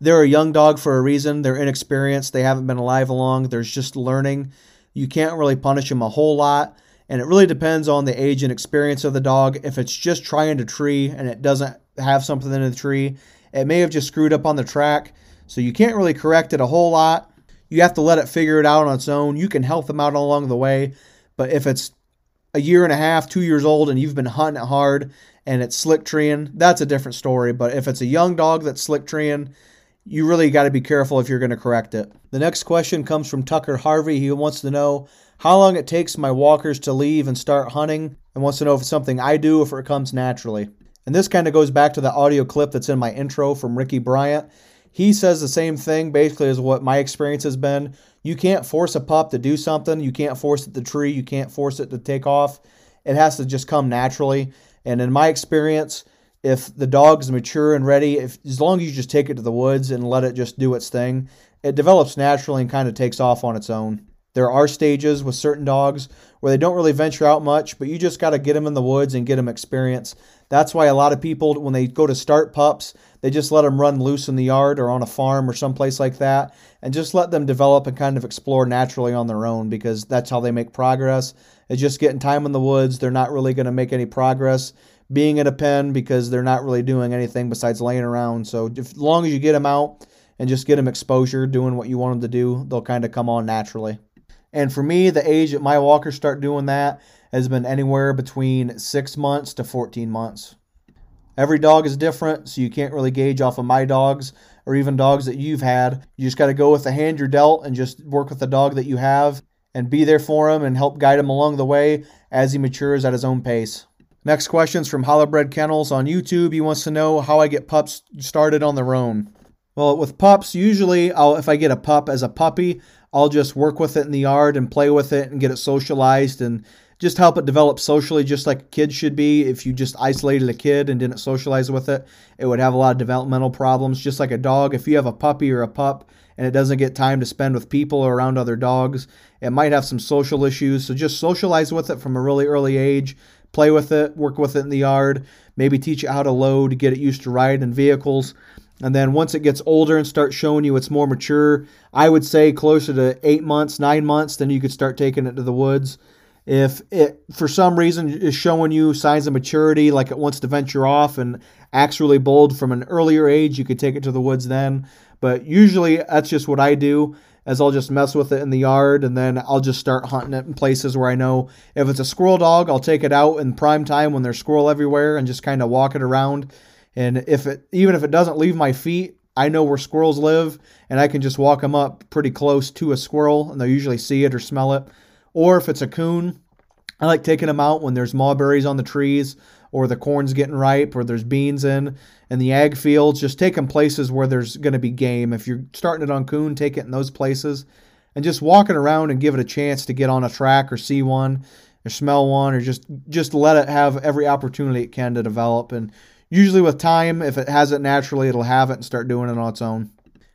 They're a young dog for a reason. They're inexperienced. They haven't been alive long. There's just learning. You can't really punish them a whole lot. And it really depends on the age and experience of the dog. If it's just trying to tree and it doesn't have something in the tree, it may have just screwed up on the track. So you can't really correct it a whole lot. You have to let it figure it out on its own. You can help them out along the way. But if it's a year and a half, two years old, and you've been hunting it hard and it's slick treeing, that's a different story. But if it's a young dog that's slick treeing, you really got to be careful if you're going to correct it. The next question comes from Tucker Harvey. He wants to know how long it takes my walkers to leave and start hunting, and wants to know if it's something I do if it comes naturally. And this kind of goes back to the audio clip that's in my intro from Ricky Bryant. He says the same thing basically as what my experience has been. You can't force a pup to do something. You can't force it to tree. You can't force it to take off. It has to just come naturally. And in my experience, if the dog's mature and ready, if as long as you just take it to the woods and let it just do its thing, it develops naturally and kind of takes off on its own. There are stages with certain dogs where they don't really venture out much, but you just got to get them in the woods and get them experience. That's why a lot of people, when they go to start pups, they just let them run loose in the yard or on a farm or someplace like that and just let them develop and kind of explore naturally on their own because that's how they make progress. It's just getting time in the woods. They're not really going to make any progress being in a pen because they're not really doing anything besides laying around. So as long as you get them out and just get them exposure, doing what you want them to do, they'll kind of come on naturally. And for me, the age that my walkers start doing that has been anywhere between six months to 14 months. Every dog is different, so you can't really gauge off of my dogs or even dogs that you've had. You just got to go with the hand you're dealt and just work with the dog that you have and be there for him and help guide him along the way as he matures at his own pace. Next question is from Hollowbred Kennels on YouTube. He wants to know how I get pups started on their own. Well, with pups, usually I'll if I get a pup as a puppy, I'll just work with it in the yard and play with it and get it socialized and just help it develop socially just like a kid should be. If you just isolated a kid and didn't socialize with it, it would have a lot of developmental problems just like a dog. If you have a puppy or a pup and it doesn't get time to spend with people or around other dogs, it might have some social issues. So just socialize with it from a really early age play with it, work with it in the yard, maybe teach it how to load, get it used to ride in vehicles. And then once it gets older and starts showing you it's more mature, I would say closer to eight months, nine months, then you could start taking it to the woods. If it for some reason is showing you signs of maturity, like it wants to venture off and acts really bold from an earlier age, you could take it to the woods then. But usually that's just what I do as I'll just mess with it in the yard and then I'll just start hunting it in places where I know if it's a squirrel dog, I'll take it out in prime time when there's squirrel everywhere and just kind of walk it around. And if it even if it doesn't leave my feet, I know where squirrels live and I can just walk them up pretty close to a squirrel and they'll usually see it or smell it. Or if it's a coon, I like taking them out when there's mulberries on the trees or the corn's getting ripe or there's beans in and the ag fields. Just take them places where there's going to be game. If you're starting it on coon, take it in those places and just walk it around and give it a chance to get on a track or see one or smell one or just just let it have every opportunity it can to develop and usually with time if it has it naturally it'll have it and start doing it on its own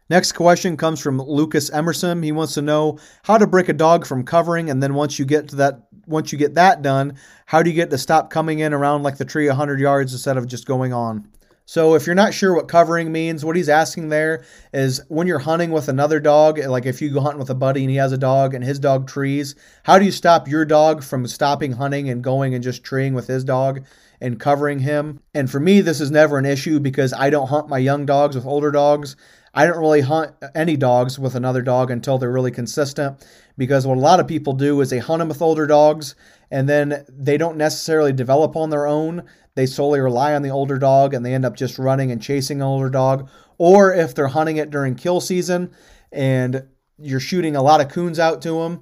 next question comes from lucas emerson he wants to know how to break a dog from covering and then once you get to that once you get that done, how do you get to stop coming in around like the tree 100 yards instead of just going on? So if you're not sure what covering means, what he's asking there is when you're hunting with another dog, like if you go hunting with a buddy and he has a dog and his dog trees, how do you stop your dog from stopping hunting and going and just treeing with his dog and covering him? And for me, this is never an issue because I don't hunt my young dogs with older dogs. I don't really hunt any dogs with another dog until they're really consistent because what a lot of people do is they hunt them with older dogs and then they don't necessarily develop on their own. They solely rely on the older dog and they end up just running and chasing an older dog. Or if they're hunting it during kill season and you're shooting a lot of coons out to them,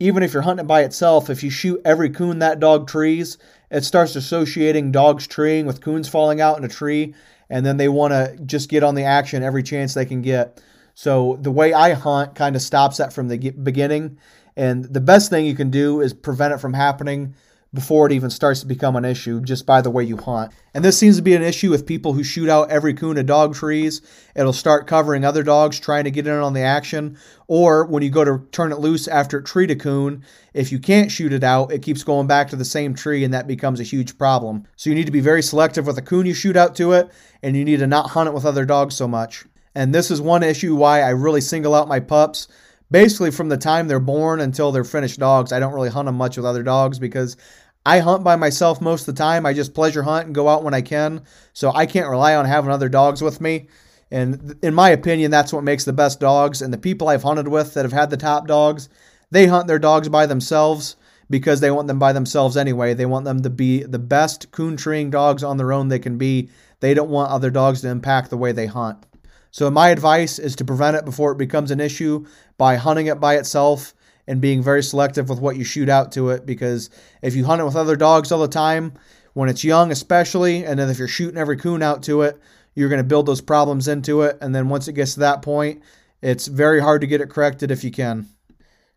even if you're hunting it by itself, if you shoot every coon that dog trees, it starts associating dogs treeing with coons falling out in a tree, and then they want to just get on the action every chance they can get. So the way I hunt kind of stops that from the beginning. And the best thing you can do is prevent it from happening before it even starts to become an issue just by the way you hunt. And this seems to be an issue with people who shoot out every coon a dog trees. It'll start covering other dogs trying to get in on the action. Or when you go to turn it loose after it treed a coon, if you can't shoot it out, it keeps going back to the same tree and that becomes a huge problem. So you need to be very selective with the coon you shoot out to it and you need to not hunt it with other dogs so much. And this is one issue why I really single out my pups. Basically, from the time they're born until they're finished dogs, I don't really hunt them much with other dogs because I hunt by myself most of the time. I just pleasure hunt and go out when I can. So I can't rely on having other dogs with me. And in my opinion, that's what makes the best dogs. And the people I've hunted with that have had the top dogs, they hunt their dogs by themselves because they want them by themselves anyway. They want them to be the best coon treeing dogs on their own they can be. They don't want other dogs to impact the way they hunt. So, my advice is to prevent it before it becomes an issue by hunting it by itself and being very selective with what you shoot out to it. Because if you hunt it with other dogs all the time, when it's young, especially, and then if you're shooting every coon out to it, you're going to build those problems into it. And then once it gets to that point, it's very hard to get it corrected if you can.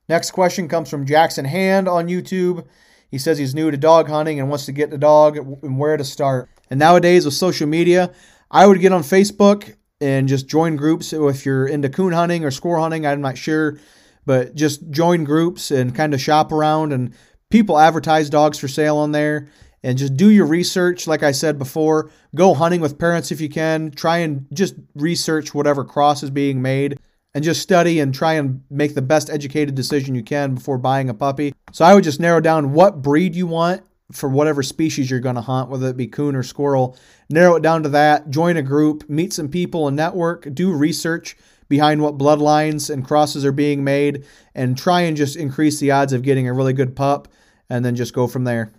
Next question comes from Jackson Hand on YouTube. He says he's new to dog hunting and wants to get the dog and where to start. And nowadays with social media, I would get on Facebook and just join groups. If you're into coon hunting or squirrel hunting, I'm not sure, but just join groups and kind of shop around. And people advertise dogs for sale on there. And just do your research. Like I said before, go hunting with parents if you can. Try and just research whatever cross is being made and just study and try and make the best educated decision you can before buying a puppy. So I would just narrow down what breed you want for whatever species you're going to hunt, whether it be coon or squirrel. Narrow it down to that, join a group, meet some people and network, do research behind what bloodlines and crosses are being made, and try and just increase the odds of getting a really good pup, and then just go from there.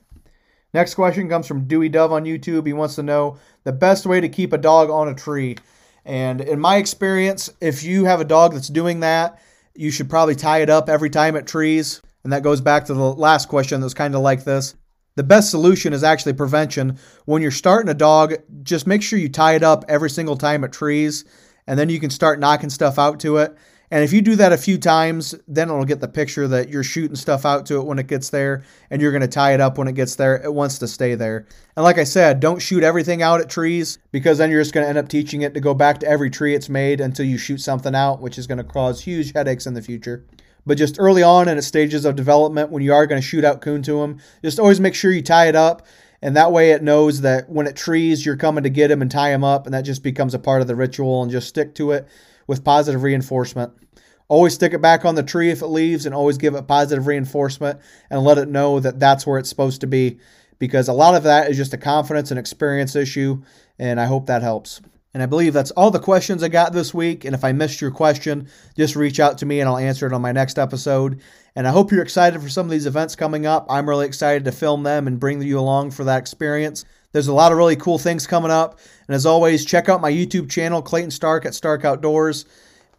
Next question comes from Dewey Dove on YouTube. He wants to know the best way to keep a dog on a tree. And in my experience, if you have a dog that's doing that, you should probably tie it up every time it trees. And that goes back to the last question that's kind of like this. The best solution is actually prevention. When you're starting a dog, just make sure you tie it up every single time it trees, and then you can start knocking stuff out to it. And if you do that a few times, then it'll get the picture that you're shooting stuff out to it when it gets there, and you're going to tie it up when it gets there. It wants to stay there. And like I said, don't shoot everything out at trees because then you're just going to end up teaching it to go back to every tree it's made until you shoot something out, which is going to cause huge headaches in the future. But just early on in its stages of development, when you are going to shoot out coon to them, just always make sure you tie it up. And that way it knows that when it trees, you're coming to get him and tie him up. And that just becomes a part of the ritual and just stick to it with positive reinforcement. Always stick it back on the tree if it leaves and always give it positive reinforcement and let it know that that's where it's supposed to be because a lot of that is just a confidence and experience issue. And I hope that helps. And I believe that's all the questions I got this week. And if I missed your question, just reach out to me and I'll answer it on my next episode. And I hope you're excited for some of these events coming up. I'm really excited to film them and bring you along for that experience. There's a lot of really cool things coming up. And as always, check out my YouTube channel, Clayton Stark at Stark Outdoors.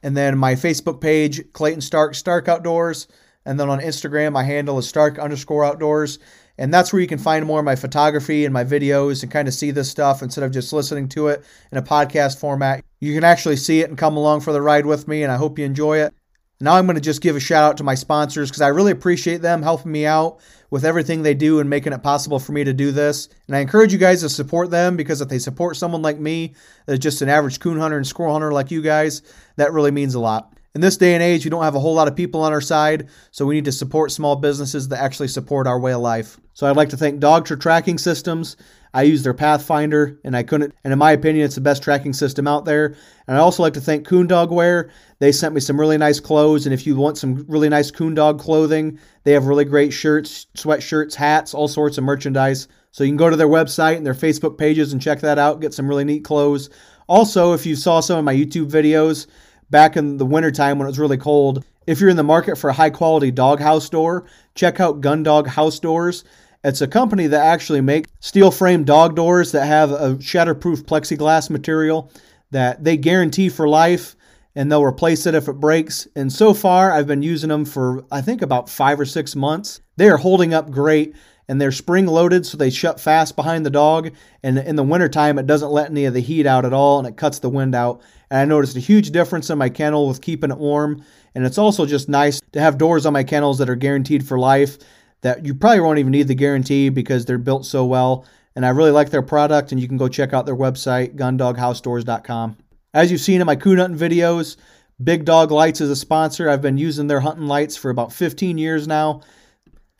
And then my Facebook page, Clayton Stark, Stark Outdoors. And then on Instagram, my handle is Stark underscore outdoors. And that's where you can find more of my photography and my videos and kind of see this stuff instead of just listening to it in a podcast format. You can actually see it and come along for the ride with me, and I hope you enjoy it. Now I'm going to just give a shout out to my sponsors because I really appreciate them helping me out with everything they do and making it possible for me to do this. And I encourage you guys to support them because if they support someone like me, that's just an average coon hunter and squirrel hunter like you guys, that really means a lot. In this day and age, we don't have a whole lot of people on our side, so we need to support small businesses that actually support our way of life. So I'd like to thank Dogtra Tracking Systems. I use their Pathfinder, and I couldn't, and in my opinion, it's the best tracking system out there. And I also like to thank Coon Dog Wear. They sent me some really nice clothes, and if you want some really nice Coondog clothing, they have really great shirts, sweatshirts, hats, all sorts of merchandise. So you can go to their website and their Facebook pages and check that out, get some really neat clothes. Also, if you saw some of my YouTube videos, back in the wintertime when it was really cold. If you're in the market for a high quality doghouse door, check out Gun Dog House Doors. It's a company that actually makes steel frame dog doors that have a shatterproof plexiglass material that they guarantee for life and they'll replace it if it breaks. And so far, I've been using them for I think about five or six months. They are holding up great and they're spring loaded so they shut fast behind the dog. And in the wintertime, it doesn't let any of the heat out at all and it cuts the wind out. And I noticed a huge difference in my kennel with keeping it warm. And it's also just nice to have doors on my kennels that are guaranteed for life that you probably won't even need the guarantee because they're built so well. And I really like their product, and you can go check out their website, gundoghousedoors.com. As you've seen in my coon hunting videos, Big Dog Lights is a sponsor. I've been using their hunting lights for about 15 years now.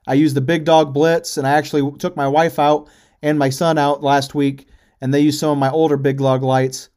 I use the Big Dog Blitz, and I actually took my wife out and my son out last week, and they used some of my older Big Dog lights.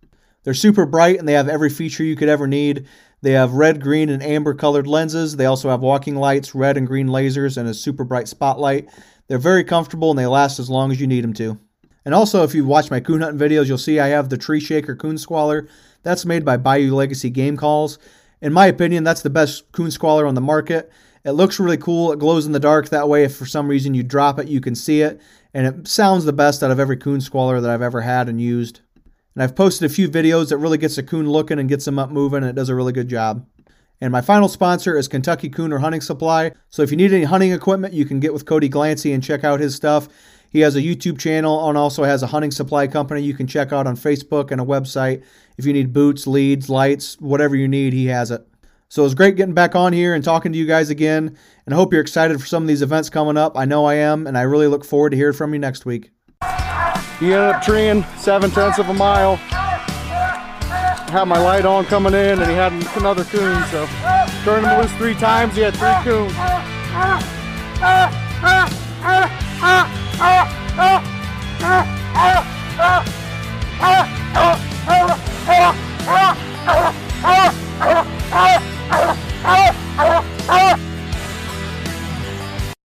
They're super bright, and they have every feature you could ever need. They have red, green, and amber colored lenses. They also have walking lights, red and green lasers, and a super bright spotlight. They're very comfortable and they last as long as you need them to. And also, if you watch my coon hunting videos, you'll see I have the Tree Shaker Coon Squaller. That's made by Bayou Legacy Game Calls. In my opinion, that's the best coon squaller on the market. It looks really cool. It glows in the dark. That way, if for some reason you drop it, you can see it. And it sounds the best out of every coon squaller that I've ever had and used. And I've posted a few videos that really gets a coon looking and gets them up moving, and it does a really good job. And my final sponsor is Kentucky Cooner Hunting Supply. So if you need any hunting equipment, you can get with Cody Glancy and check out his stuff. He has a YouTube channel and also has a hunting supply company you can check out on Facebook and a website. If you need boots, leads, lights, whatever you need, he has it. So it was great getting back on here and talking to you guys again. And I hope you're excited for some of these events coming up. I know I am, and I really look forward to hearing from you next week. You ended up treeing seven tenths of a mile. Had my light on coming in, and he had another coon. So turned him loose three times. He had three coons. Ah! awas, awas, awas, awas.